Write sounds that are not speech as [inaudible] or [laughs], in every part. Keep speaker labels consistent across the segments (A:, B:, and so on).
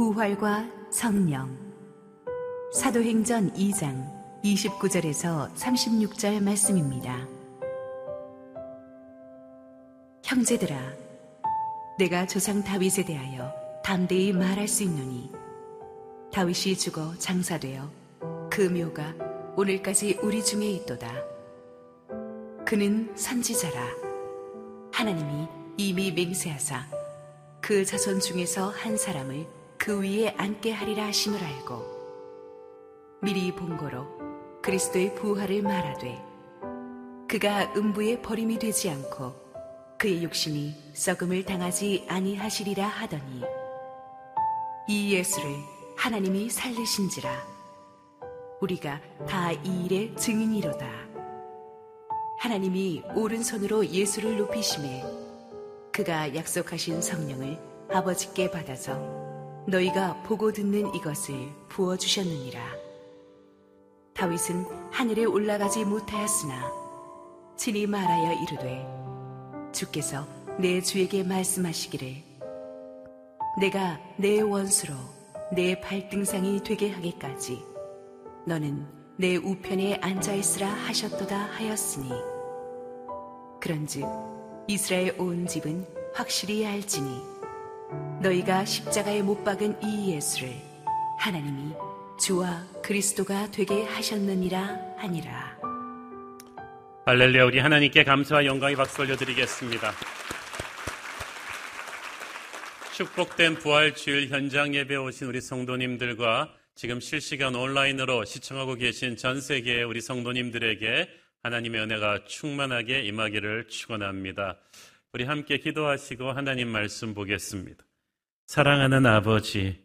A: 부활과 성령 사도행전 2장 29절에서 36절 말씀입니다. 형제들아 내가 조상 다윗에 대하여 담대히 말할 수 있노니 다윗이 죽어 장사되어 그 묘가 오늘까지 우리 중에 있도다. 그는 선지자라 하나님이 이미 맹세하사 그 자손 중에서 한 사람을 그 위에 앉게 하리라 하심을 알고 미리 본거로 그리스도의 부활을 말하되 그가 음부에 버림이 되지 않고 그의 욕심이 썩음을 당하지 아니하시리라 하더니 이 예수를 하나님이 살리신지라 우리가 다 이 일의 증인이로다. 하나님이 오른손으로 예수를 높이심에 그가 약속하신 성령을 아버지께 받아서 너희가 보고 듣는 이것을 부어 주셨느니라. 다윗은 하늘에 올라가지 못하였으나 친히 말하여 이르되 주께서 내 주에게 말씀하시기를 내가 내 원수로 내 발등상이 되게 하기까지 너는 내 우편에 앉아 있으라 하셨도다 하였으니 그런즉 이스라엘 온 집은 확실히 알지니 너희가 십자가에 못 박은 이 예수를 하나님이 주와 그리스도가 되게 하셨느니라 하니라.
B: 할렐루야 우리 하나님께 감사와 영광의 박수 올려드리겠습니다. 축복된 부활주일 현장 예배 오신 우리 성도님들과 지금 실시간 온라인으로 시청하고 계신 전 세계의 우리 성도님들에게 하나님의 은혜가 충만하게 임하기를 축원합니다. 우리 함께 기도하시고 하나님 말씀 보겠습니다. 사랑하는 아버지,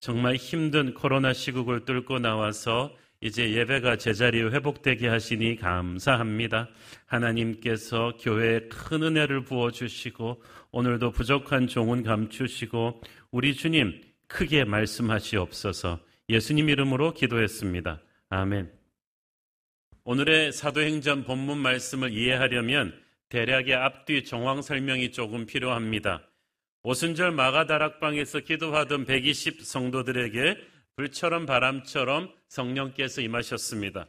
B: 정말 힘든 코로나 시국을 뚫고 나와서 이제 예배가 제자리에 회복되게 하시니 감사합니다. 하나님께서 교회에 큰 은혜를 부어주시고 오늘도 부족한 종은 감추시고 우리 주님 크게 말씀하시옵소서 예수님 이름으로 기도했습니다. 아멘. 오늘의 사도행전 본문 말씀을 이해하려면 대략의 앞뒤 정황 설명이 조금 필요합니다. 오순절 마가다락방에서 기도하던 120 성도들에게 불처럼 바람처럼 성령께서 임하셨습니다.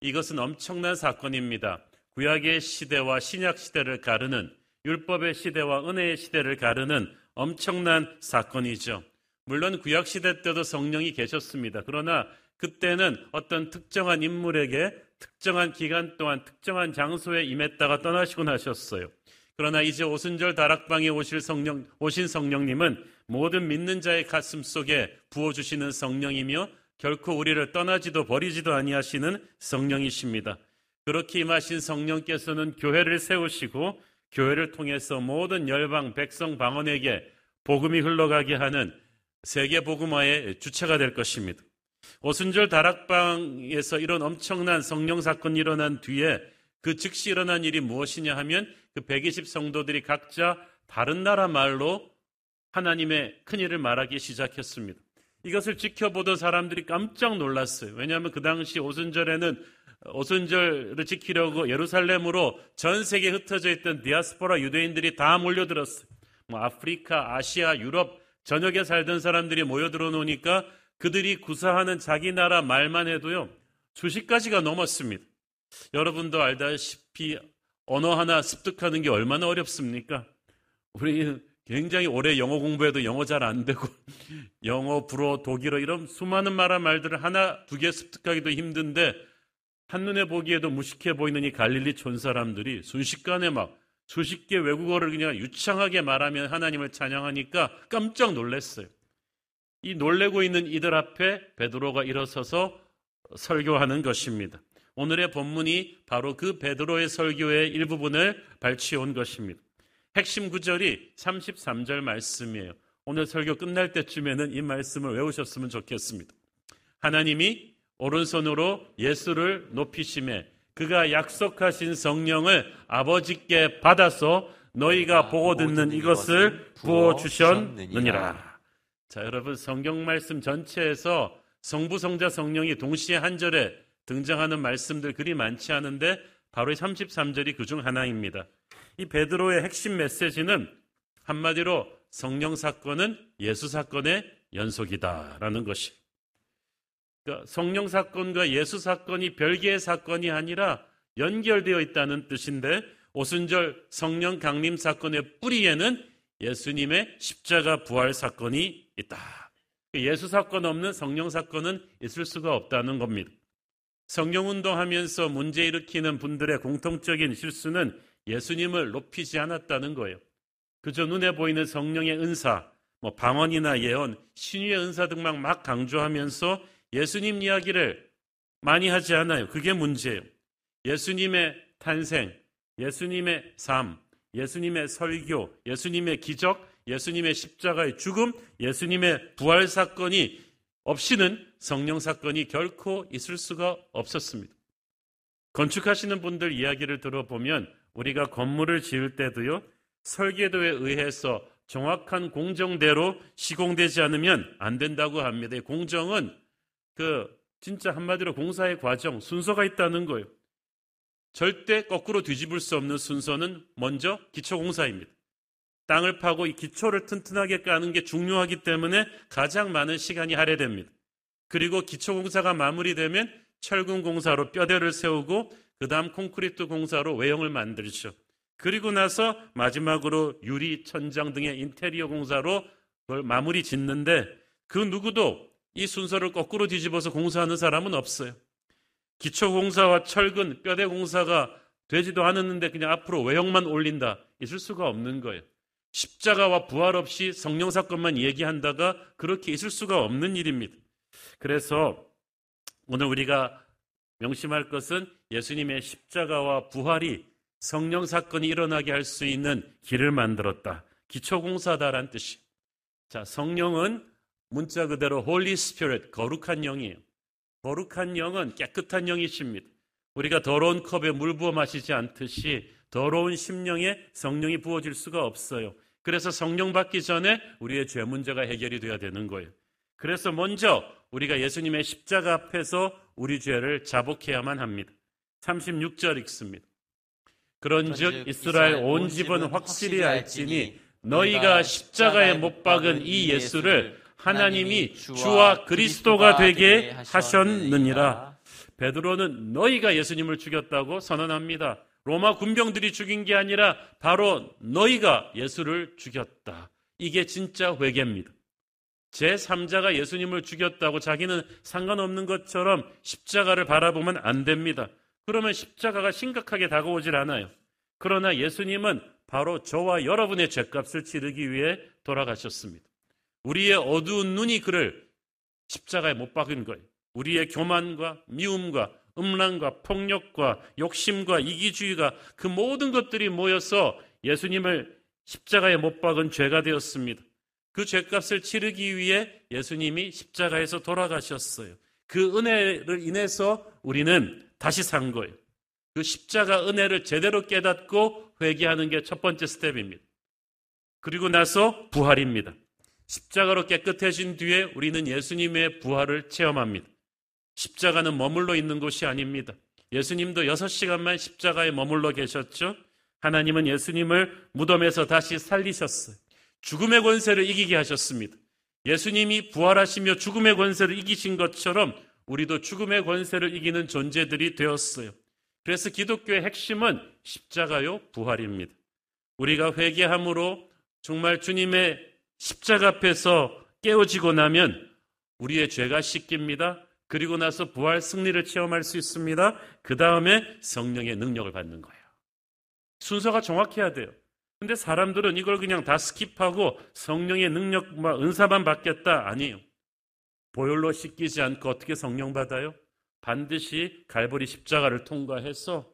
B: 이것은 엄청난 사건입니다. 구약의 시대와 신약 시대를 가르는 율법의 시대와 은혜의 시대를 가르는 엄청난 사건이죠. 물론 구약 시대 때도 성령이 계셨습니다. 그러나 그때는 어떤 특정한 인물에게 특정한 기간 동안 특정한 장소에 임했다가 떠나시고 나셨어요. 그러나 이제 오순절 다락방에 오실 성령, 오신 성령님은 모든 믿는 자의 가슴 속에 부어주시는 성령이며 결코 우리를 떠나지도 버리지도 아니하시는 성령이십니다. 그렇게 임하신 성령께서는 교회를 세우시고 교회를 통해서 모든 열방 백성 방언에게 복음이 흘러가게 하는 세계 복음화의 주체가 될 것입니다. 오순절 다락방에서 이런 엄청난 성령 사건이 일어난 뒤에 그 즉시 일어난 일이 무엇이냐 하면 그 120 성도들이 각자 다른 나라 말로 하나님의 큰 일을 말하기 시작했습니다. 이것을 지켜보던 사람들이 깜짝 놀랐어요. 왜냐하면 그 당시 오순절에는 오순절을 지키려고 예루살렘으로 전 세계에 흩어져 있던 디아스포라 유대인들이 다 몰려들었어요. 뭐 아프리카, 아시아, 유럽 전역에 살던 사람들이 모여들어 놓으니까 그들이 구사하는 자기 나라 말만 해도요, 수십 가지가 넘었습니다. 여러분도 알다시피 언어 하나 습득하는 게 얼마나 어렵습니까? 우리 굉장히 오래 영어 공부해도 영어 잘 안 되고, [laughs] 영어, 불어, 독일어 이런 수많은 말한 말들을 하나, 두 개 습득하기도 힘든데, 한눈에 보기에도 무식해 보이는 이 갈릴리 촌 사람들이 순식간에 막 수십 개 외국어를 그냥 유창하게 말하면 하나님을 찬양하니까 깜짝 놀랐어요. 이 놀래고 있는 이들 앞에 베드로가 일어서서 설교하는 것입니다. 오늘의 본문이 바로 그 베드로의 설교의 일부분을 발치온 것입니다. 핵심 구절이 33절 말씀이에요. 오늘 설교 끝날 때쯤에는 이 말씀을 외우셨으면 좋겠습니다. 하나님이 오른손으로 예수를 높이심에 그가 약속하신 성령을 아버지께 받아서 너희가 보고 듣는 이것을 부어 주셨느니라. 자, 여러분 성경 말씀 전체에서 성부, 성자, 성령이 동시에 한 절에 등장하는 말씀들 그리 많지 않은데 바로 33절이 그 중 하나입니다. 이 베드로의 핵심 메시지는 한마디로 성령 사건은 예수 사건의 연속이다라는 것이. 그러니까 성령 사건과 예수 사건이 별개의 사건이 아니라 연결되어 있다는 뜻인데 오순절 성령 강림 사건의 뿌리에는 예수님의 십자가 부활 사건이 있다. 예수 사건 없는 성령 사건은 있을 수가 없다는 겁니다. 성령 운동하면서 문제 일으키는 분들의 공통적인 실수는 예수님을 높이지 않았다는 거예요. 그저 눈에 보이는 성령의 은사, 뭐 방언이나 예언, 신유의 은사 등만 막 강조하면서 예수님 이야기를 많이 하지 않아요. 그게 문제예요. 예수님의 탄생, 예수님의 삶, 예수님의 설교, 예수님의 기적, 예수님의 십자가의 죽음, 예수님의 부활 사건이 없이는 성령 사건이 결코 있을 수가 없었습니다. 건축하시는 분들 이야기를 들어보면 우리가 건물을 지을 때도요, 설계도에 의해서 정확한 공정대로 시공되지 않으면 안 된다고 합니다. 공정은 그 진짜 한마디로 공사의 과정, 순서가 있다는 거예요. 절대 거꾸로 뒤집을 수 없는 순서는 먼저 기초공사입니다. 땅을 파고 이 기초를 튼튼하게 까는 게 중요하기 때문에 가장 많은 시간이 할애됩니다. 그리고 기초공사가 마무리되면 철근 공사로 뼈대를 세우고 그 다음 콘크리트 공사로 외형을 만들죠. 그리고 나서 마지막으로 유리, 천장 등의 인테리어 공사로 그걸 마무리 짓는데 그 누구도 이 순서를 거꾸로 뒤집어서 공사하는 사람은 없어요. 기초 공사와 철근, 뼈대 공사가 되지도 않았는데 그냥 앞으로 외형만 올린다. 있을 수가 없는 거예요. 십자가와 부활 없이 성령 사건만 얘기한다가 그렇게 있을 수가 없는 일입니다. 그래서 오늘 우리가 명심할 것은 예수님의 십자가와 부활이 성령 사건이 일어나게 할 수 있는 길을 만들었다. 기초공사다란 뜻이. 자, 성령은 문자 그대로 Holy Spirit, 거룩한 영이에요. 거룩한 영은 깨끗한 영이십니다. 우리가 더러운 컵에 물 부어 마시지 않듯이 더러운 심령에 성령이 부어질 수가 없어요. 그래서 성령 받기 전에 우리의 죄 문제가 해결이 돼야 되는 거예요. 그래서 먼저 우리가 예수님의 십자가 앞에서 우리 죄를 자복해야만 합니다. 36절 읽습니다. 그런즉 이스라엘 온 집은 확실히 알지니 너희가 십자가에 못 박은 이 예수를 하나님이 주와 그리스도가 되게 하셨느니라. 베드로는 너희가 예수님을 죽였다고 선언합니다. 로마 군병들이 죽인 게 아니라 바로 너희가 예수를 죽였다. 이게 진짜 회개입니다. 제3자가 예수님을 죽였다고 자기는 상관없는 것처럼 십자가를 바라보면 안 됩니다. 그러면 십자가가 심각하게 다가오질 않아요. 그러나 예수님은 바로 저와 여러분의 죄값을 치르기 위해 돌아가셨습니다. 우리의 어두운 눈이 그를 십자가에 못 박은 거예요. 우리의 교만과 미움과 음란과 폭력과 욕심과 이기주의가 그 모든 것들이 모여서 예수님을 십자가에 못 박은 죄가 되었습니다. 그 죄값을 치르기 위해 예수님이 십자가에서 돌아가셨어요. 그 은혜를 인해서 우리는 다시 산 거예요. 그 십자가 은혜를 제대로 깨닫고 회개하는 게 첫 번째 스텝입니다. 그리고 나서 부활입니다. 십자가로 깨끗해진 뒤에 우리는 예수님의 부활을 체험합니다. 십자가는 머물러 있는 곳이 아닙니다. 예수님도 6시간만 십자가에 머물러 계셨죠? 하나님은 예수님을 무덤에서 다시 살리셨어요. 죽음의 권세를 이기게 하셨습니다. 예수님이 부활하시며 죽음의 권세를 이기신 것처럼 우리도 죽음의 권세를 이기는 존재들이 되었어요. 그래서 기독교의 핵심은 십자가요, 부활입니다. 우리가 회개함으로 정말 주님의 십자가 앞에서 깨어지고 나면 우리의 죄가 씻깁니다. 그리고 나서 부활 승리를 체험할 수 있습니다. 그 다음에 성령의 능력을 받는 거예요. 순서가 정확해야 돼요. 근데 사람들은 이걸 그냥 다 skip하고 성령의 능력과 은사만 받겠다. 아니에요. 보혈로 씻기지 않고 어떻게 성령 받아요? 반드시 갈보리 십자가를 통과해서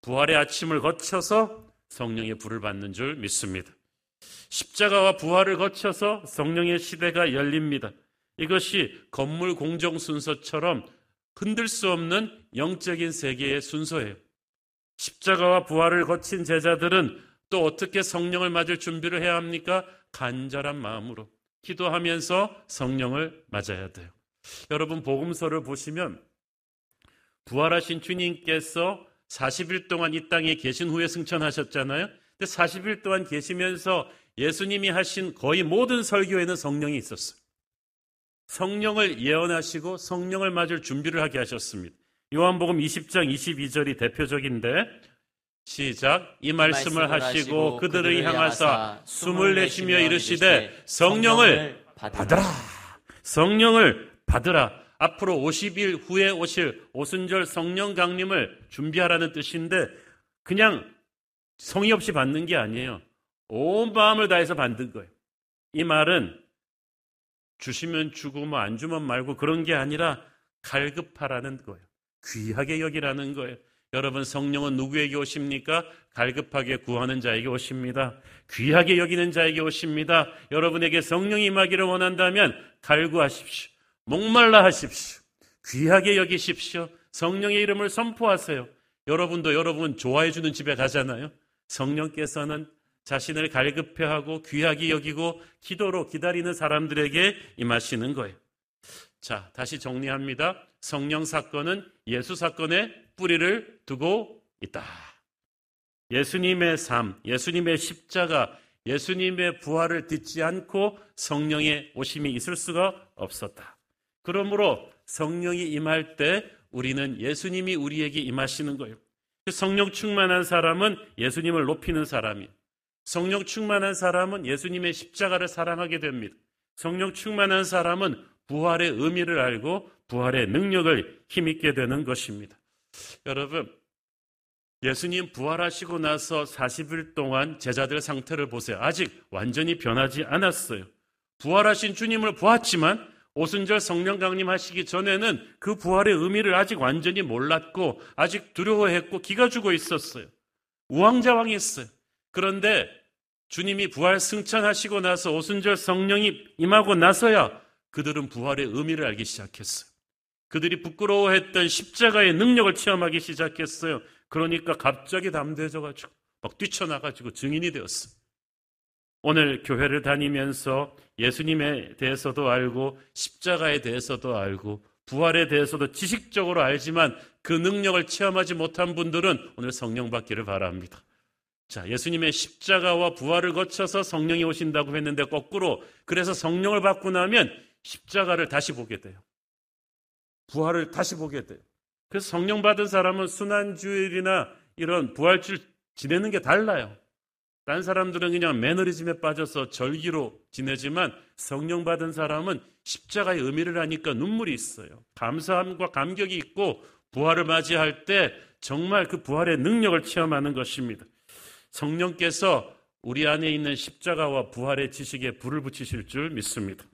B: 부활의 아침을 거쳐서 성령의 불을 받는 줄 믿습니다. 십자가와 부활을 거쳐서 성령의 시대가 열립니다. 이것이 건물 공정 순서처럼 흔들 수 없는 영적인 세계의 순서예요. 십자가와 부활을 거친 제자들은 또 어떻게 성령을 맞을 준비를 해야 합니까? 간절한 마음으로 기도하면서 성령을 맞아야 돼요. 여러분 복음서를 보시면 부활하신 주님께서 40일 동안 이 땅에 계신 후에 승천하셨잖아요. 근데 40일 동안 계시면서 예수님이 하신 거의 모든 설교에는 성령이 있었어요. 성령을 예언하시고 성령을 맞을 준비를 하게 하셨습니다. 요한복음 20장 22절이 대표적인데 시작 이 말씀을 하시고 그들을 향하사 숨을 내쉬며 이르시되 성령을 받으라 성령을 받으라 앞으로 50일 후에 오실 오순절 성령 강림을 준비하라는 뜻인데 그냥 성의 없이 받는 게 아니에요. 온 마음을 다해서 받는 거예요. 이 말은 주시면 주고 뭐 안 주면 말고 그런 게 아니라 갈급하라는 거예요. 귀하게 여기라는 거예요. 여러분 성령은 누구에게 오십니까? 갈급하게 구하는 자에게 오십니다. 귀하게 여기는 자에게 오십니다. 여러분에게 성령이 임하기를 원한다면 갈구하십시오. 목말라 하십시오. 귀하게 여기십시오. 성령의 이름을 선포하세요. 여러분도 여러분 좋아해 주는 집에 가잖아요. 성령께서는 자신을 갈급해하고 귀하게 여기고 기도로 기다리는 사람들에게 임하시는 거예요. 자, 다시 정리합니다. 성령 사건은 예수 사건에 뿌리를 두고 있다. 예수님의 삶, 예수님의 십자가, 예수님의 부활을 듣지 않고 성령의 오심이 있을 수가 없었다. 그러므로 성령이 임할 때 우리는 예수님이 우리에게 임하시는 거예요. 성령 충만한 사람은 예수님을 높이는 사람이에요. 성령 충만한 사람은 예수님의 십자가를 사랑하게 됩니다. 성령 충만한 사람은 부활의 의미를 알고 부활의 능력을 힘있게 되는 것입니다. 여러분, 예수님 부활하시고 나서 40일 동안 제자들 상태를 보세요. 아직 완전히 변하지 않았어요. 부활하신 주님을 보았지만 오순절 성령 강림하시기 전에는 그 부활의 의미를 아직 완전히 몰랐고 아직 두려워했고 기가 죽어 있었어요. 우왕좌왕했어요. 그런데 주님이 부활 승천하시고 나서 오순절 성령이 임하고 나서야 그들은 부활의 의미를 알기 시작했어요. 그들이 부끄러워했던 십자가의 능력을 체험하기 시작했어요. 그러니까 갑자기 담대해져가지고 막 뛰쳐나가지고 증인이 되었어요. 오늘 교회를 다니면서 예수님에 대해서도 알고 십자가에 대해서도 알고 부활에 대해서도 지식적으로 알지만 그 능력을 체험하지 못한 분들은 오늘 성령 받기를 바랍니다. 자, 예수님의 십자가와 부활을 거쳐서 성령이 오신다고 했는데 거꾸로 그래서 성령을 받고 나면 십자가를 다시 보게 돼요. 부활을 다시 보게 돼요. 그래서 성령 받은 사람은 순환주일이나 이런 부활주일 지내는 게 달라요. 딴 사람들은 그냥 매너리즘에 빠져서 절기로 지내지만 성령 받은 사람은 십자가의 의미를 하니까 눈물이 있어요. 감사함과 감격이 있고 부활을 맞이할 때 정말 그 부활의 능력을 체험하는 것입니다. 성령께서 우리 안에 있는 십자가와 부활의 지식에 불을 붙이실 줄 믿습니다.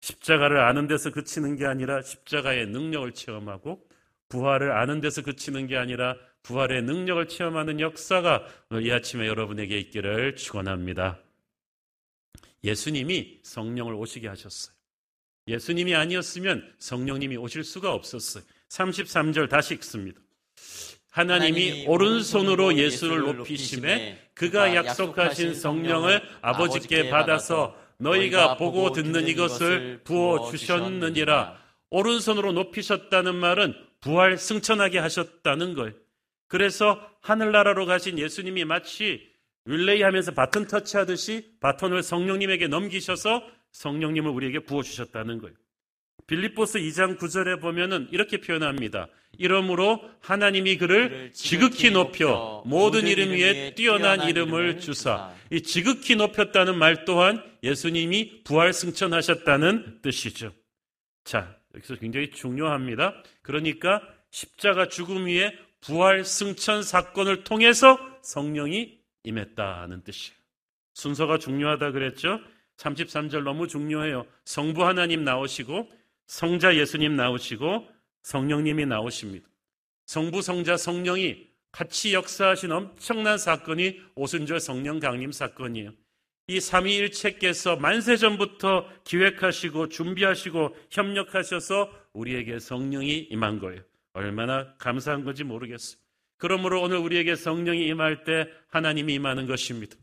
B: 십자가를 아는 데서 그치는 게 아니라 십자가의 능력을 체험하고 부활을 아는 데서 그치는 게 아니라 부활의 능력을 체험하는 역사가 오늘 이 아침에 여러분에게 있기를 축원합니다. 예수님이 성령을 오시게 하셨어요. 예수님이 아니었으면 성령님이 오실 수가 없었어요. 33절 다시 읽습니다. 하나님이 오른손으로 예수를 높이심에 그가 약속하신 성령을 아버지께 받아서 너희가 보고 듣는 이것을 부어 주셨느니라. 오른손으로 높이셨다는 말은 부활 승천하게 하셨다는 거예요. 그래서 하늘나라로 가신 예수님이 마치 윌레이 하면서 바톤 터치하듯이 바톤을 성령님에게 넘기셔서 성령님을 우리에게 부어주셨다는 거예요. 빌립보스 2장 9절에 보면은 이렇게 표현합니다. 이러므로 하나님이 그를 지극히 높여 모든 이름 위에 뛰어난 이름을 주사. 이 지극히 높였다는 말 또한 예수님이 부활 승천하셨다는 뜻이죠. 자, 여기서 굉장히 중요합니다. 그러니까 십자가 죽음 위에 부활 승천 사건을 통해서 성령이 임했다는 뜻이에요. 순서가 중요하다 그랬죠? 33절 너무 중요해요. 성부 하나님 나오시고 성자 예수님 나오시고 성령님이 나오십니다. 성부, 성자, 성령이 같이 역사하신 엄청난 사건이 오순절 성령 강림 사건이에요. 이 삼위일체께서 만세 전부터 기획하시고 준비하시고 협력하셔서 우리에게 성령이 임한 거예요. 얼마나 감사한 건지 모르겠어요. 그러므로 오늘 우리에게 성령이 임할 때 하나님이 임하는 것입니다.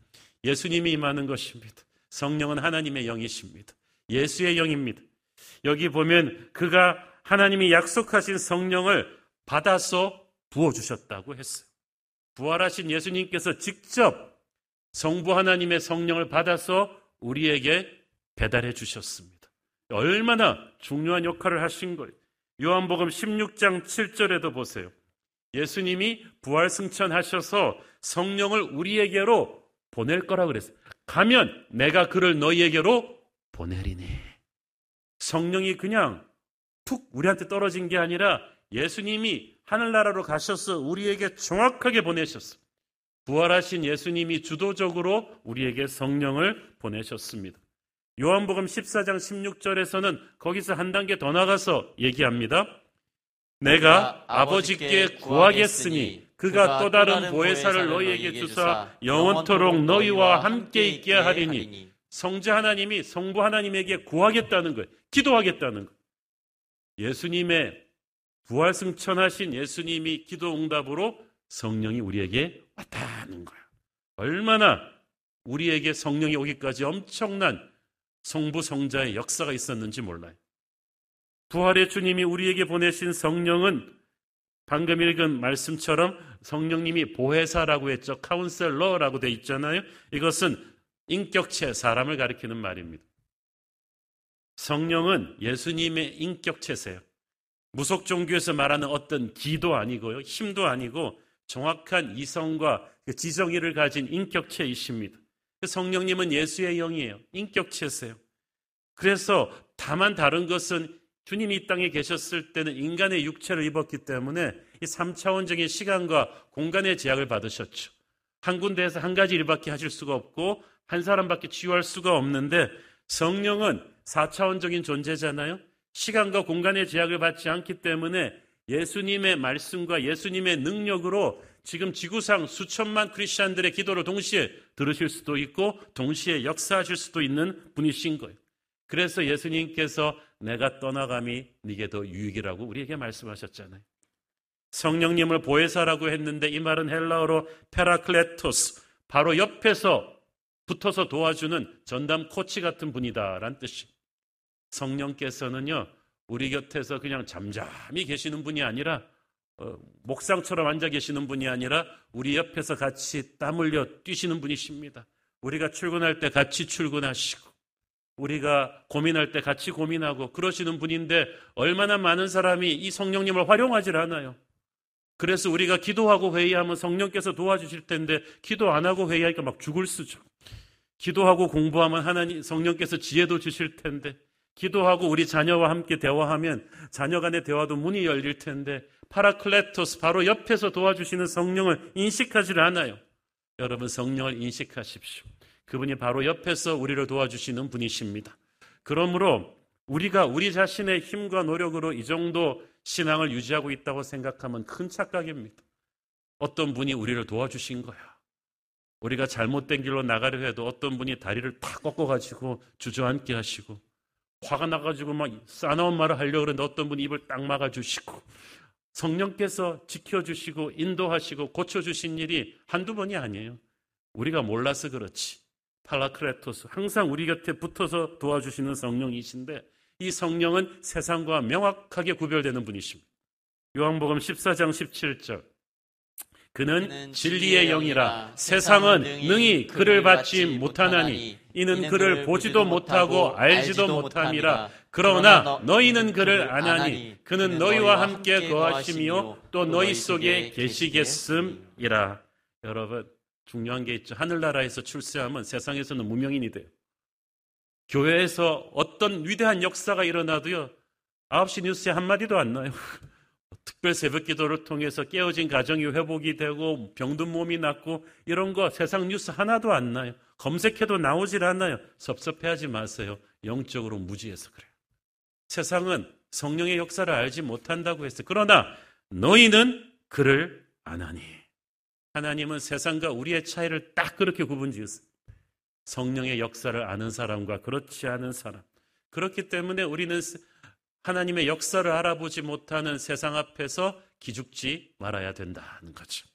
B: 예수님이 임하는 것입니다. 성령은 하나님의 영이십니다. 예수의 영입니다. 여기 보면 그가 하나님이 약속하신 성령을 받아서 부어주셨다고 했어요. 부활하신 예수님께서 직접 성부 하나님의 성령을 받아서 우리에게 배달해 주셨습니다. 얼마나 중요한 역할을 하신 거예요. 요한복음 16장 7절에도 보세요. 예수님이 부활 승천하셔서 성령을 우리에게로 보낼 거라 그랬어요. 가면 내가 그를 너희에게로 보내리니. 성령이 그냥 툭 우리한테 떨어진 게 아니라 예수님이 하늘나라로 가셔서 우리에게 정확하게 보내셨어. 부활하신 예수님이 주도적으로 우리에게 성령을 보내셨습니다. 요한복음 14장 16절에서는 거기서 한 단계 더 나가서 얘기합니다. 내가 아버지께 구하겠으니 그가 또 다른 보혜사를 너희에게 주사 영원토록 너희와 함께 있게 하리니 성자 하나님이 성부 하나님에게 구하겠다는 거예요. 기도하겠다는 거예요. 예수님의 부활 승천하신 예수님이 기도 응답으로 성령이 우리에게 왔다는 거예요. 얼마나 우리에게 성령이 오기까지 엄청난 성부 성자의 역사가 있었는지 몰라요. 부활의 주님이 우리에게 보내신 성령은 방금 읽은 말씀처럼 성령님이 보혜사라고 했죠. 카운셀러라고 돼 있잖아요. 이것은 인격체, 사람을 가리키는 말입니다. 성령은 예수님의 인격체세요. 무속 종교에서 말하는 어떤 기도 아니고요. 힘도 아니고 정확한 이성과 그 지정의를 가진 인격체이십니다. 그 성령님은 예수의 영이에요. 인격체세요. 그래서 다만 다른 것은 주님이 이 땅에 계셨을 때는 인간의 육체를 입었기 때문에 이 3차원적인 시간과 공간의 제약을 받으셨죠. 한 군데에서 한 가지 일밖에 하실 수가 없고 한 사람밖에 치유할 수가 없는데 성령은 4차원적인 존재잖아요. 시간과 공간의 제약을 받지 않기 때문에 예수님의 말씀과 예수님의 능력으로 지금 지구상 수천만 크리스천들의 기도를 동시에 들으실 수도 있고 동시에 역사하실 수도 있는 분이신 거예요. 그래서 예수님께서 내가 떠나감이 네게 더 유익이라고 우리에게 말씀하셨잖아요. 성령님을 보혜사라고 했는데 이 말은 헬라어로 페라클레토스 바로 옆에서 붙어서 도와주는 전담 코치 같은 분이다라는 뜻이. 성령께서는요 우리 곁에서 그냥 잠잠히 계시는 분이 아니라 어, 목상처럼 앉아 계시는 분이 아니라 우리 옆에서 같이 땀 흘려 뛰시는 분이십니다. 우리가 출근할 때 같이 출근하시고 우리가 고민할 때 같이 고민하고 그러시는 분인데 얼마나 많은 사람이 이 성령님을 활용하질 않아요. 그래서 우리가 기도하고 회의하면 성령께서 도와주실 텐데 기도 안 하고 회의하니까 막 죽을 쓰죠. 기도하고 공부하면 하나님 성령께서 지혜도 주실 텐데 기도하고 우리 자녀와 함께 대화하면 자녀 간의 대화도 문이 열릴 텐데 파라클레토스 바로 옆에서 도와주시는 성령을 인식하지 않아요. 여러분 성령을 인식하십시오. 그분이 바로 옆에서 우리를 도와주시는 분이십니다. 그러므로 우리가 우리 자신의 힘과 노력으로 이 정도 신앙을 유지하고 있다고 생각하면 큰 착각입니다. 어떤 분이 우리를 도와주신 거야. 우리가 잘못된 길로 나가려 해도 어떤 분이 다리를 탁 꺾어가지고 주저앉게 하시고 화가 나가지고 막 싸나운 말을 하려고 그러는데 어떤 분이 입을 딱 막아주시고 성령께서 지켜주시고 인도하시고 고쳐주신 일이 한두 번이 아니에요. 우리가 몰라서 그렇지. 팔라크레토스 항상 우리 곁에 붙어서 도와주시는 성령이신데 이 성령은 세상과 명확하게 구별되는 분이십니다. 요한복음 14장 17절 그는 진리의 영이라 세상은 능히 그를 받지 못하나니 이는 그를 보지도 못하고 알지도 못함이라 그러나 너희는 그를 아나니 그는 너희와 함께 거하시며 또 너희 속에 계시겠음이라 여러분 중요한 게 있죠. 하늘나라에서 출세하면 세상에서는 무명인이 돼요. 교회에서 어떤 위대한 역사가 일어나도요. 9시 뉴스에 한마디도 안 나요. [laughs] 특별 새벽 기도를 통해서 깨어진 가정이 회복이 되고 병든 몸이 낫고 이런 거 세상 뉴스 하나도 안 나요. 검색해도 나오질 않아요. 섭섭해하지 마세요. 영적으로 무지해서 그래요. 세상은 성령의 역사를 알지 못한다고 했어요. 그러나 너희는 그를 안하니. 하나님은 세상과 우리의 차이를 딱 그렇게 구분 지었어요. 성령의 역사를 아는 사람과 그렇지 않은 사람. 그렇기 때문에 우리는 하나님의 역사를 알아보지 못하는 세상 앞에서 기죽지 말아야 된다는 거죠.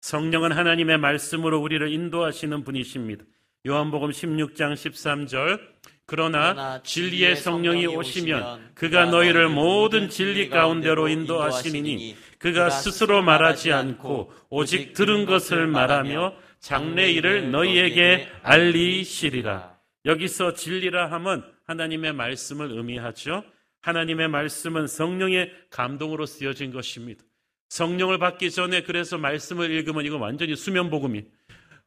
B: 성령은 하나님의 말씀으로 우리를 인도하시는 분이십니다. 요한복음 16장 13절 그러나 진리의 성령이 오시면 그가 너희를 모든 진리 가운데로 인도하시니 그가 스스로 말하지 않고 오직 들은 것을 말하며 장래 일을 너희에게 알리시리라. 여기서 진리라 함은 하나님의 말씀을 의미하죠. 하나님의 말씀은 성령의 감동으로 쓰여진 것입니다. 성령을 받기 전에 그래서 말씀을 읽으면 이거 완전히 수면복음이.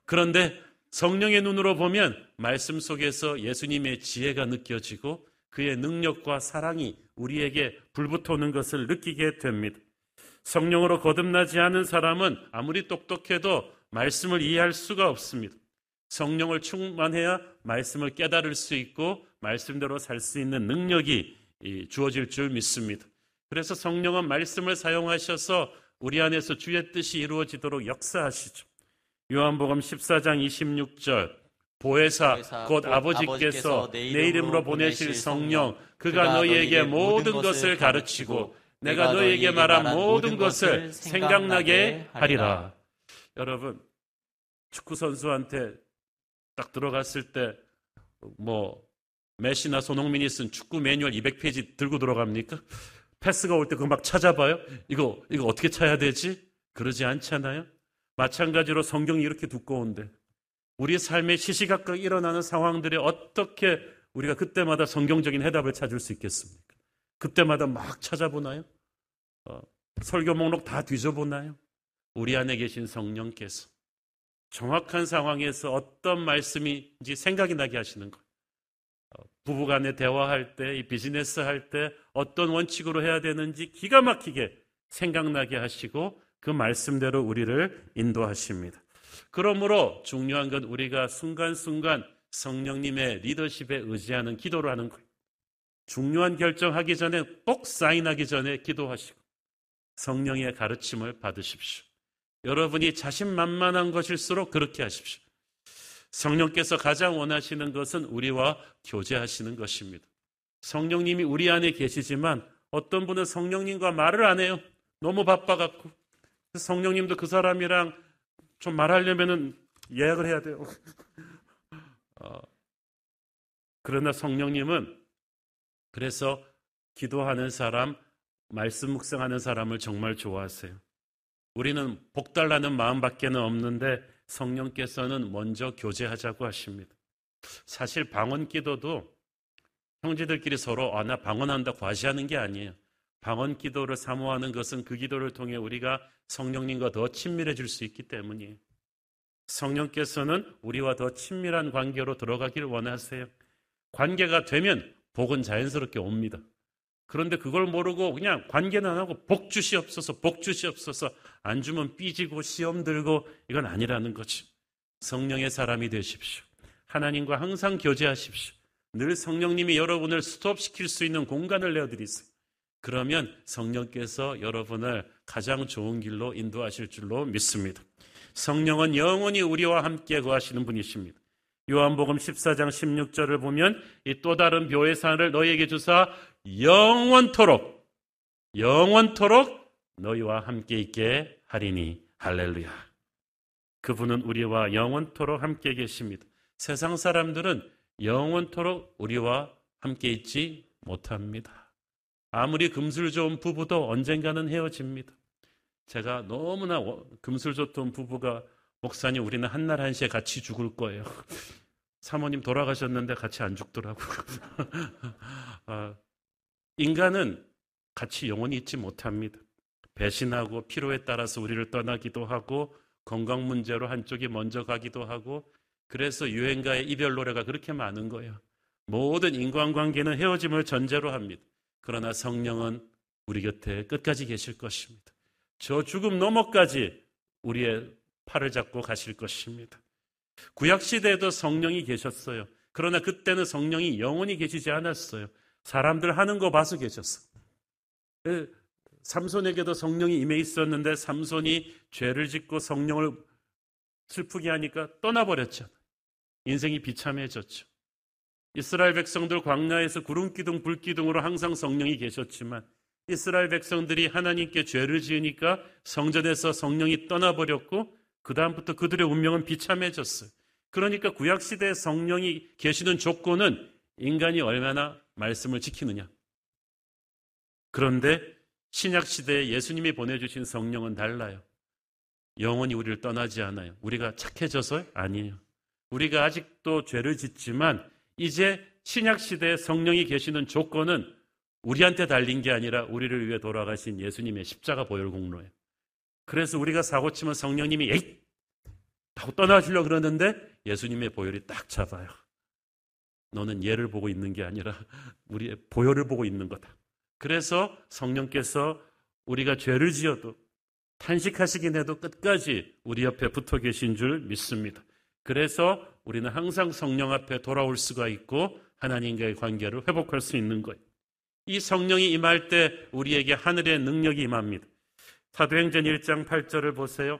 B: 그런데 성령의 눈으로 보면 말씀 속에서 예수님의 지혜가 느껴지고 그의 능력과 사랑이 우리에게 불붙어오는 것을 느끼게 됩니다. 성령으로 거듭나지 않은 사람은 아무리 똑똑해도 말씀을 이해할 수가 없습니다. 성령을 충만해야 말씀을 깨달을 수 있고 말씀대로 살 수 있는 능력이 주어질 줄 믿습니다. 그래서 성령은 말씀을 사용하셔서 우리 안에서 주의 뜻이 이루어지도록 역사하시죠. 요한복음 14장 26절 보혜사 곧 아버지께서 내 이름으로 보내실 성령 그가 너희에게 모든 것을 가르치고 내가 너희에게 말한 모든 것을 생각나게 하리라. 여러분 축구 선수한테 딱 들어갔을 때 뭐 메시나 손흥민이 쓴 축구 매뉴얼 200페이지 들고 들어갑니까? 패스가 올 때 그거 막 찾아봐요? 이거 이거 어떻게 쳐야 되지? 그러지 않잖아요. 마찬가지로 성경이 이렇게 두꺼운데 우리 삶에 시시각각 일어나는 상황들에 어떻게 우리가 그때마다 성경적인 해답을 찾을 수 있겠습니까? 그때마다 막 찾아보나요? 어, 설교 목록 다 뒤져보나요? 우리 안에 계신 성령께서 정확한 상황에서 어떤 말씀인지 생각이 나게 하시는 것. 어, 부부간에 대화할 때, 이 비즈니스 할 때 어떤 원칙으로 해야 되는지 기가 막히게 생각나게 하시고 그 말씀대로 우리를 인도하십니다. 그러므로 중요한 건 우리가 순간순간 성령님의 리더십에 의지하는 기도를 하는 거예요. 중요한 결정하기 전에 꼭 사인하기 전에 기도하시고 성령의 가르침을 받으십시오. 여러분이 자신만만한 것일수록 그렇게 하십시오. 성령께서 가장 원하시는 것은 우리와 교제하시는 것입니다. 성령님이 우리 안에 계시지만 어떤 분은 성령님과 말을 안 해요. 너무 바빠갖고. 성령님도 그 사람이랑 좀 말하려면은 예약을 해야 돼요. [laughs] 어, 그러나 성령님은 그래서 기도하는 사람, 말씀 묵상하는 사람을 정말 좋아하세요. 우리는 복달라는 마음밖에는 없는데 성령께서는 먼저 교제하자고 하십니다. 사실 방언 기도도 형제들끼리 서로 아 나 방언한다 과시하는 게 아니에요. 방언 기도를 사모하는 것은 그 기도를 통해 우리가 성령님과 더 친밀해질 수 있기 때문이에요. 성령께서는 우리와 더 친밀한 관계로 들어가길 원하세요. 관계가 되면 복은 자연스럽게 옵니다. 그런데 그걸 모르고 그냥 관계는 안 하고 복 주시옵소서, 복 주시옵소서 안 주면 삐지고 시험 들고 이건 아니라는 거지. 성령의 사람이 되십시오. 하나님과 항상 교제하십시오. 늘 성령님이 여러분을 스톱시킬 수 있는 공간을 내어드리세요. 그러면 성령께서 여러분을 가장 좋은 길로 인도하실 줄로 믿습니다. 성령은 영원히 우리와 함께 거하시는 분이십니다. 요한복음 14장 16절을 보면 이 또 다른 묘의 산을 너희에게 주사 영원토록 영원토록 너희와 함께 있게 하리니 할렐루야. 그분은 우리와 영원토록 함께 계십니다. 세상 사람들은 영원토록 우리와 함께 있지 못합니다. 아무리 금술 좋은 부부도 언젠가는 헤어집니다. 제가 너무나 금술 좋던 부부가 목사님 우리는 한날 한시에 같이 죽을 거예요. [laughs] 사모님 돌아가셨는데 같이 안 죽더라고. [laughs] 아, 인간은 같이 영원히 있지 못합니다. 배신하고 필요에 따라서 우리를 떠나기도 하고 건강 문제로 한쪽이 먼저 가기도 하고 그래서 유행가의 이별 노래가 그렇게 많은 거예요. 모든 인간관계는 헤어짐을 전제로 합니다. 그러나 성령은 우리 곁에 끝까지 계실 것입니다. 저 죽음 너머까지 우리의 팔을 잡고 가실 것입니다. 구약 시대에도 성령이 계셨어요. 그러나 그때는 성령이 영원히 계시지 않았어요. 사람들 하는 거 봐서 계셨어. 예, 삼손에게도 성령이 임해 있었는데 삼손이 죄를 짓고 성령을 슬프게 하니까 떠나버렸죠. 인생이 비참해졌죠. 이스라엘 백성들 광야에서 구름 기둥, 불 기둥으로 항상 성령이 계셨지만 이스라엘 백성들이 하나님께 죄를 지으니까 성전에서 성령이 떠나버렸고 그 다음부터 그들의 운명은 비참해졌어요. 그러니까 구약 시대에 성령이 계시는 조건은 인간이 얼마나 말씀을 지키느냐. 그런데 신약 시대에 예수님이 보내주신 성령은 달라요. 영원히 우리를 떠나지 않아요. 우리가 착해져서 아니에요. 우리가 아직도 죄를 짓지만 이제 신약 시대에 성령이 계시는 조건은 우리한테 달린 게 아니라 우리를 위해 돌아가신 예수님의 십자가 보혈 공로예요. 그래서 우리가 사고 치면 성령님이 에잇 하고 떠나시려 그러는데 예수님의 보혈이 딱 잡아요. 너는 얘를 보고 있는 게 아니라 [laughs] 우리의 보혈을 보고 있는 거다. 그래서 성령께서 우리가 죄를 지어도 탄식하시긴 해도 끝까지 우리 옆에 붙어 계신 줄 믿습니다. 그래서 우리는 항상 성령 앞에 돌아올 수가 있고 하나님과의 관계를 회복할 수 있는 거예요. 이 성령이 임할 때 우리에게 하늘의 능력이 임합니다. 사도행전 1장 8절을 보세요.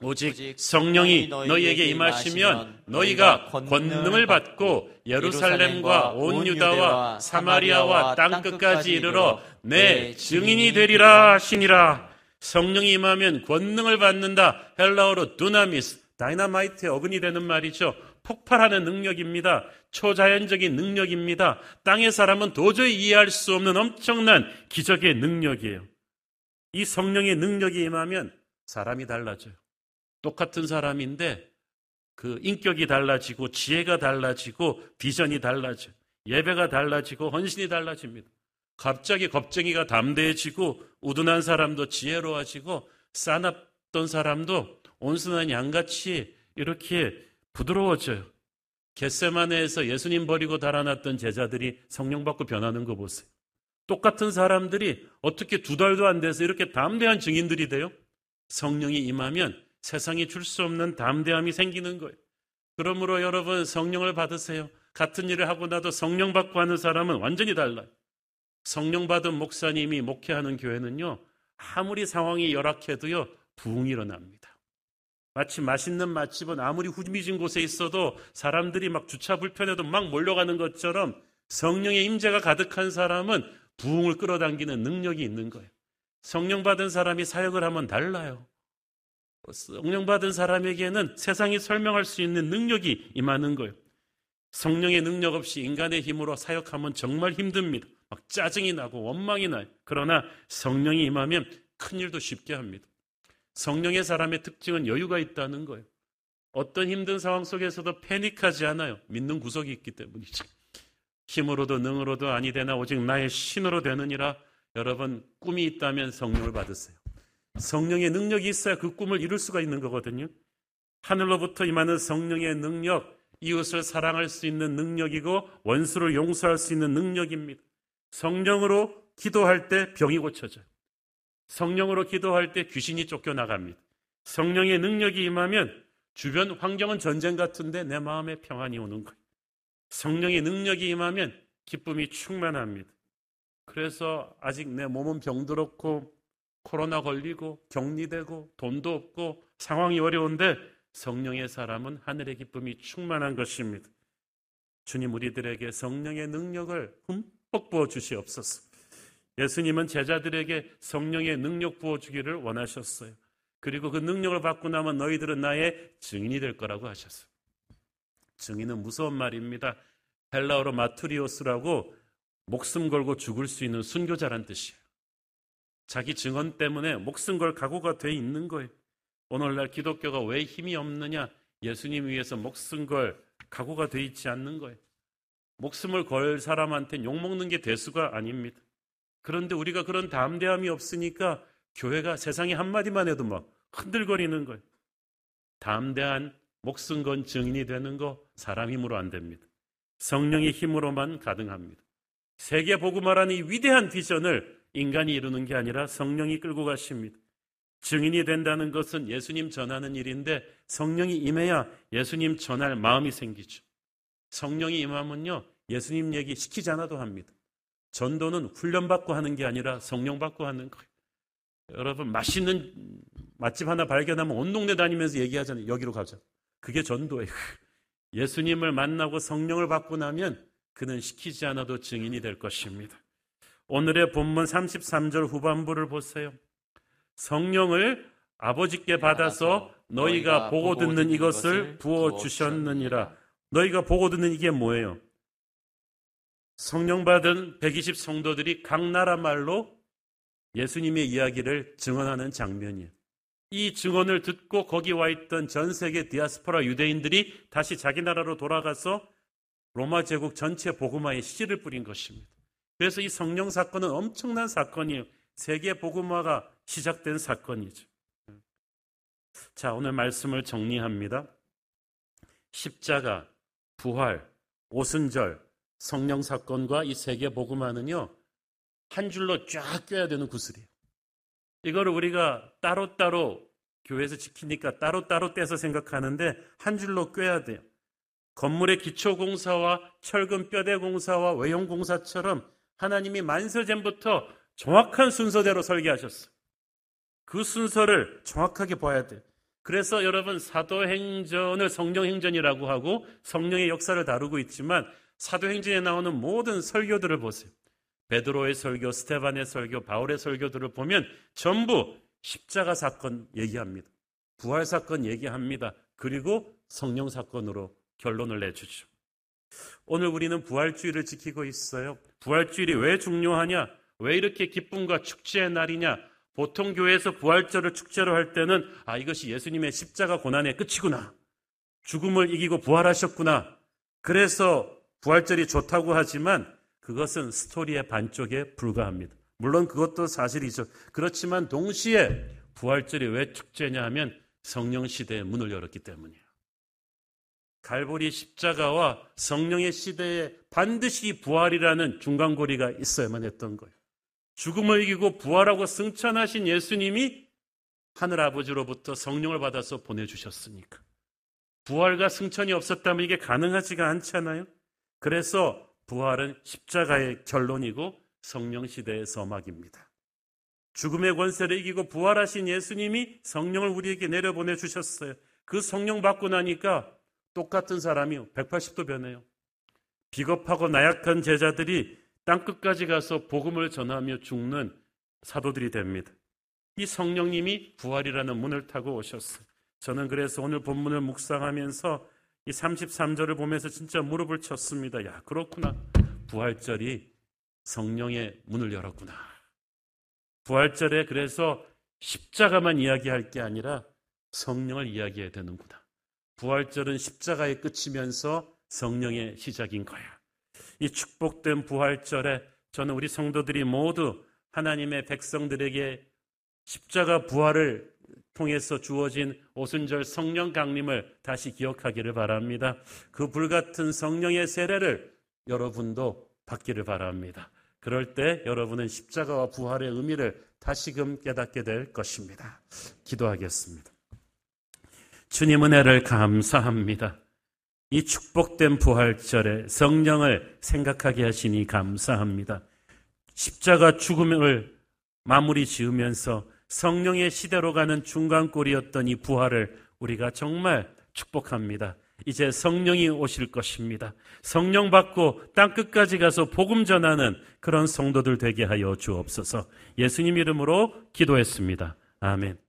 B: 오직 성령이 너희에게 임하시면 너희가 권능을 받고 예루살렘과 온 유다와 사마리아와 땅 끝까지 이르러 내 증인이 되리라 하시니라. 성령이 임하면 권능을 받는다. 헬라어로 δύναμις, 다이나마이트의 어근이 되는 말이죠. 폭발하는 능력입니다. 초자연적인 능력입니다. 땅의 사람은 도저히 이해할 수 없는 엄청난 기적의 능력이에요. 이 성령의 능력이 임하면 사람이 달라져요. 똑같은 사람인데 그 인격이 달라지고 지혜가 달라지고 비전이 달라져요. 예배가 달라지고 헌신이 달라집니다. 갑자기 겁쟁이가 담대해지고 우둔한 사람도 지혜로워지고 싸납던 사람도 온순한 양같이 이렇게 부드러워져요. 겟세마네에서 예수님 버리고 달아났던 제자들이 성령 받고 변하는 거 보세요. 똑같은 사람들이 어떻게 두 달도 안 돼서 이렇게 담대한 증인들이 돼요? 성령이 임하면 세상이 줄 수 없는 담대함이 생기는 거예요. 그러므로 여러분 성령을 받으세요. 같은 일을 하고 나도 성령 받고 하는 사람은 완전히 달라요. 성령 받은 목사님이 목회하는 교회는요, 아무리 상황이 열악해도요, 부흥이 일어납니다. 마치 맛있는 맛집은 아무리 후미진 곳에 있어도 사람들이 막 주차 불편해도 막 몰려가는 것처럼 성령의 임재가 가득한 사람은 부흥을 끌어당기는 능력이 있는 거예요. 성령 받은 사람이 사역을 하면 달라요. 성령 받은 사람에게는 세상이 설명할 수 있는 능력이 임하는 거예요. 성령의 능력 없이 인간의 힘으로 사역하면 정말 힘듭니다. 막 짜증이 나고 원망이 나요. 그러나 성령이 임하면 큰 일도 쉽게 합니다. 성령의 사람의 특징은 여유가 있다는 거예요. 어떤 힘든 상황 속에서도 패닉하지 않아요. 믿는 구석이 있기 때문이죠. 힘으로도 능으로도 아니 되나 오직 나의 신으로 되느니라 여러분 꿈이 있다면 성령을 받으세요. 성령의 능력이 있어야 그 꿈을 이룰 수가 있는 거거든요. 하늘로부터 임하는 성령의 능력, 이웃을 사랑할 수 있는 능력이고 원수를 용서할 수 있는 능력입니다. 성령으로 기도할 때 병이 고쳐져요. 성령으로 기도할 때 귀신이 쫓겨나갑니다. 성령의 능력이 임하면 주변 환경은 전쟁 같은데 내 마음에 평안이 오는 거예요. 성령의 능력이 임하면 기쁨이 충만합니다. 그래서 아직 내 몸은 병들었고 코로나 걸리고 격리되고 돈도 없고 상황이 어려운데 성령의 사람은 하늘의 기쁨이 충만한 것입니다. 주님 우리들에게 성령의 능력을 흠뻑 부어 주시옵소서. 예수님은 제자들에게 성령의 능력 부어 주기를 원하셨어요. 그리고 그 능력을 받고 나면 너희들은 나의 증인이 될 거라고 하셨어요. 증인은 무서운 말입니다. 헬라어로 마투리오스라고 목숨 걸고 죽을 수 있는 순교자란 뜻이에요. 자기 증언 때문에 목숨 걸 각오가 돼 있는 거예요. 오늘날 기독교가 왜 힘이 없느냐? 예수님 위해서 목숨 걸 각오가 돼 있지 않는 거예요. 목숨을 걸 사람한테 욕먹는 게 대수가 아닙니다. 그런데 우리가 그런 담대함이 없으니까 교회가 세상에 한마디만 해도 막 흔들거리는 거예요. 담대한 목숨 건 증인이 되는 거 사람 힘으로 안 됩니다. 성령의 힘으로만 가능합니다. 세계 복음화라는 이 위대한 비전을 인간이 이루는 게 아니라 성령이 끌고 가십니다. 증인이 된다는 것은 예수님 전하는 일인데 성령이 임해야 예수님 전할 마음이 생기죠. 성령이 임하면요, 예수님 얘기 시키지 않아도 합니다. 전도는 훈련받고 하는 게 아니라 성령 받고 하는 거예요. 여러분, 맛있는 맛집 하나 발견하면 온 동네 다니면서 얘기하잖아요. 여기로 가자. 그게 전도예요. [laughs] 예수님을 만나고 성령을 받고 나면 그는 시키지 않아도 증인이 될 것입니다. 오늘의 본문 33절 후반부를 보세요. 성령을 아버지께 받아서 너희가 보고 듣는 이것을 부어 주셨느니라. 너희가 보고 듣는 이게 뭐예요? 성령 받은 120 성도들이 각 나라 말로 예수님의 이야기를 증언하는 장면이에요. 이 증언을 듣고 거기 와 있던 전 세계 디아스포라 유대인들이 다시 자기 나라로 돌아가서 로마 제국 전체 복음화에 씨를 뿌린 것입니다. 그래서 이 성령 사건은 엄청난 사건이에요. 세계 복음화가 시작된 사건이죠. 자, 오늘 말씀을 정리합니다. 십자가, 부활, 오순절, 성령 사건과 이 세계 복음화는요, 한 줄로 쫙 껴야 되는 구슬이에요. 이거를 우리가 따로따로 교회에서 지키니까 따로따로 떼서 생각하는데 한 줄로 껴야 돼요. 건물의 기초공사와 철근 뼈대 공사와 외형 공사처럼 하나님이 만세전부터 정확한 순서대로 설계하셨어요. 그 순서를 정확하게 봐야 돼요. 그래서 여러분 사도행전을 성령행전이라고 하고 성령의 역사를 다루고 있지만 사도행전에 나오는 모든 설교들을 보세요. 베드로의 설교, 스테반의 설교, 바울의 설교들을 보면 전부 십자가 사건 얘기합니다. 부활 사건 얘기합니다. 그리고 성령 사건으로 결론을 내주죠. 오늘 우리는 부활주의를 지키고 있어요. 부활주일이 왜 중요하냐? 왜 이렇게 기쁨과 축제의 날이냐? 보통 교회에서 부활절을 축제로 할 때는 아 이것이 예수님의 십자가 고난의 끝이구나. 죽음을 이기고 부활하셨구나. 그래서 부활절이 좋다고 하지만 그것은 스토리의 반쪽에 불과합니다. 물론 그것도 사실이죠. 그렇지만 동시에 부활절이 왜 축제냐 하면 성령 시대의 문을 열었기 때문이에요. 갈보리 십자가와 성령의 시대에 반드시 부활이라는 중간고리가 있어야만 했던 거예요. 죽음을 이기고 부활하고 승천하신 예수님이 하늘 아버지로부터 성령을 받아서 보내주셨으니까. 부활과 승천이 없었다면 이게 가능하지가 않잖아요. 그래서 부활은 십자가의 결론이고 성령 시대의 서막입니다. 죽음의 권세를 이기고 부활하신 예수님이 성령을 우리에게 내려보내 주셨어요. 그 성령 받고 나니까 똑같은 사람이 180도 변해요. 비겁하고 나약한 제자들이 땅 끝까지 가서 복음을 전하며 죽는 사도들이 됩니다. 이 성령님이 부활이라는 문을 타고 오셨어요. 저는 그래서 오늘 본문을 묵상하면서 이 33절을 보면서 진짜 무릎을 쳤습니다. 야, 그렇구나. 부활절이 성령의 문을 열었구나. 부활절에 그래서 십자가만 이야기할 게 아니라 성령을 이야기해야 되는구나. 부활절은 십자가의 끝이면서 성령의 시작인 거야. 이 축복된 부활절에 저는 우리 성도들이 모두 하나님의 백성들에게 십자가 부활을 통해서 주어진 오순절 성령 강림을 다시 기억하기를 바랍니다. 그 불같은 성령의 세례를 여러분도 받기를 바랍니다. 그럴 때 여러분은 십자가와 부활의 의미를 다시금 깨닫게 될 것입니다. 기도하겠습니다. 주님 은혜를 감사합니다. 이 축복된 부활절에 성령을 생각하게 하시니 감사합니다. 십자가 죽음을 마무리 지으면서 성령의 시대로 가는 중간골이었던 이 부활을 우리가 정말 축복합니다. 이제 성령이 오실 것입니다. 성령 받고 땅 끝까지 가서 복음 전하는 그런 성도들 되게 하여 주옵소서. 예수님 이름으로 기도했습니다. 아멘.